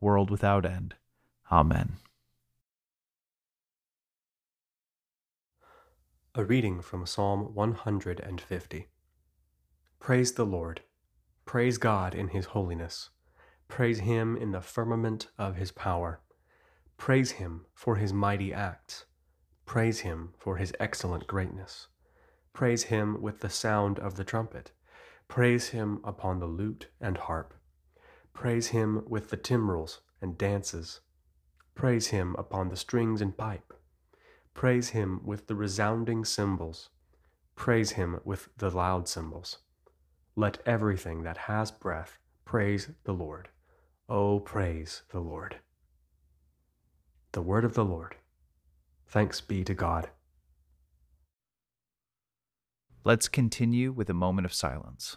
world without end. Amen. A reading from Psalm 150. Praise the Lord. Praise God in his holiness. Praise him in the firmament of his power. Praise him for his mighty acts. Praise him for his excellent greatness. Praise him with the sound of the trumpet. Praise him upon the lute and harp. Praise him with the timbrels and dances. Praise him upon the strings and pipe. Praise him with the resounding cymbals. Praise him with the loud cymbals. Let everything that has breath praise the Lord. Oh, praise the Lord. The word of the Lord. Thanks be to God. Let's continue with a moment of silence.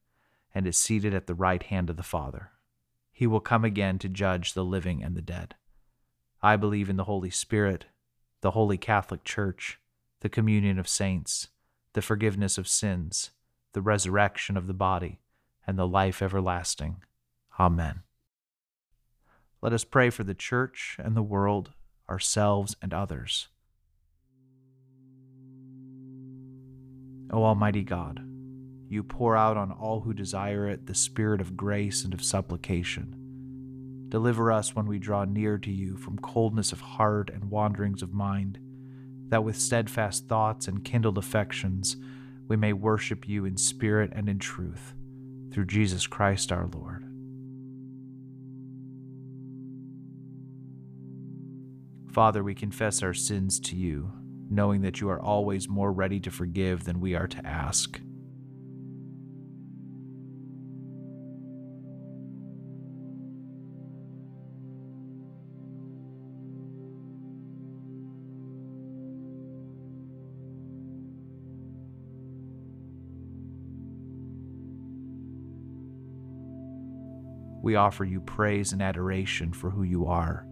and is seated at the right hand of the Father. He will come again to judge the living and the dead. I believe in the Holy Spirit, the Holy Catholic Church, the communion of saints, the forgiveness of sins, the resurrection of the body, and the life everlasting. Amen. Let us pray for the Church and the world, ourselves and others. O Almighty God, you pour out on all who desire it the spirit of grace and of supplication. Deliver us when we draw near to you from coldness of heart and wanderings of mind, that with steadfast thoughts and kindled affections we may worship you in spirit and in truth, through Jesus Christ our Lord. Father, we confess our sins to you, knowing that you are always more ready to forgive than we are to ask. We offer you praise and adoration for who you are.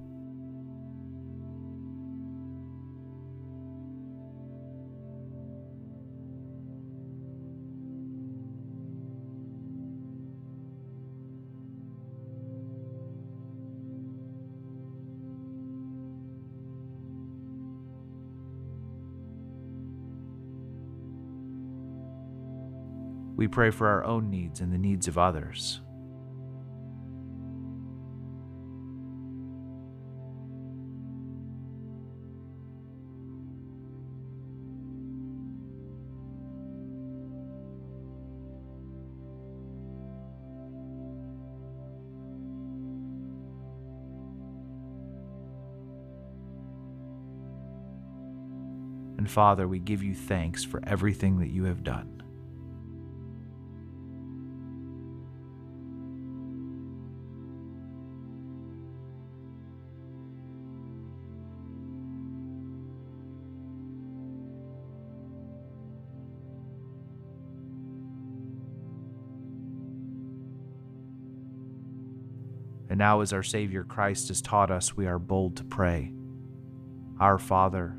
We pray for our own needs and the needs of others. Father, we give you thanks for everything that you have done. And now, as our Savior Christ has taught us, we are bold to pray. Our Father,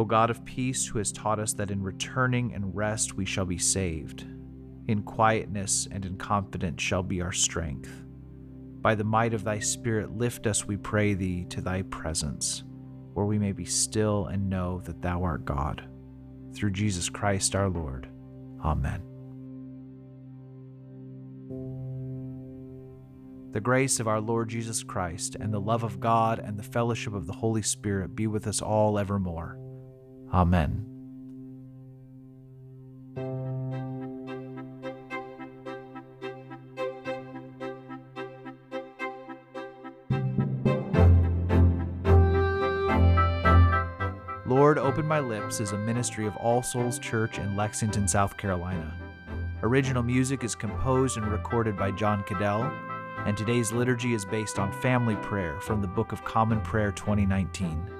O God of peace, who has taught us that in returning and rest we shall be saved, in quietness and in confidence shall be our strength. By the might of thy Spirit, lift us, we pray thee, to thy presence, where we may be still and know that thou art God. Through Jesus Christ our Lord. Amen. The grace of our Lord Jesus Christ, and the love of God, and the fellowship of the Holy Spirit be with us all evermore. Amen. Lord, Open My Lips is a ministry of All Souls Church in Lexington, South Carolina. Original music is composed and recorded by John Cadell, and today's liturgy is based on family prayer from the Book of Common Prayer 2019.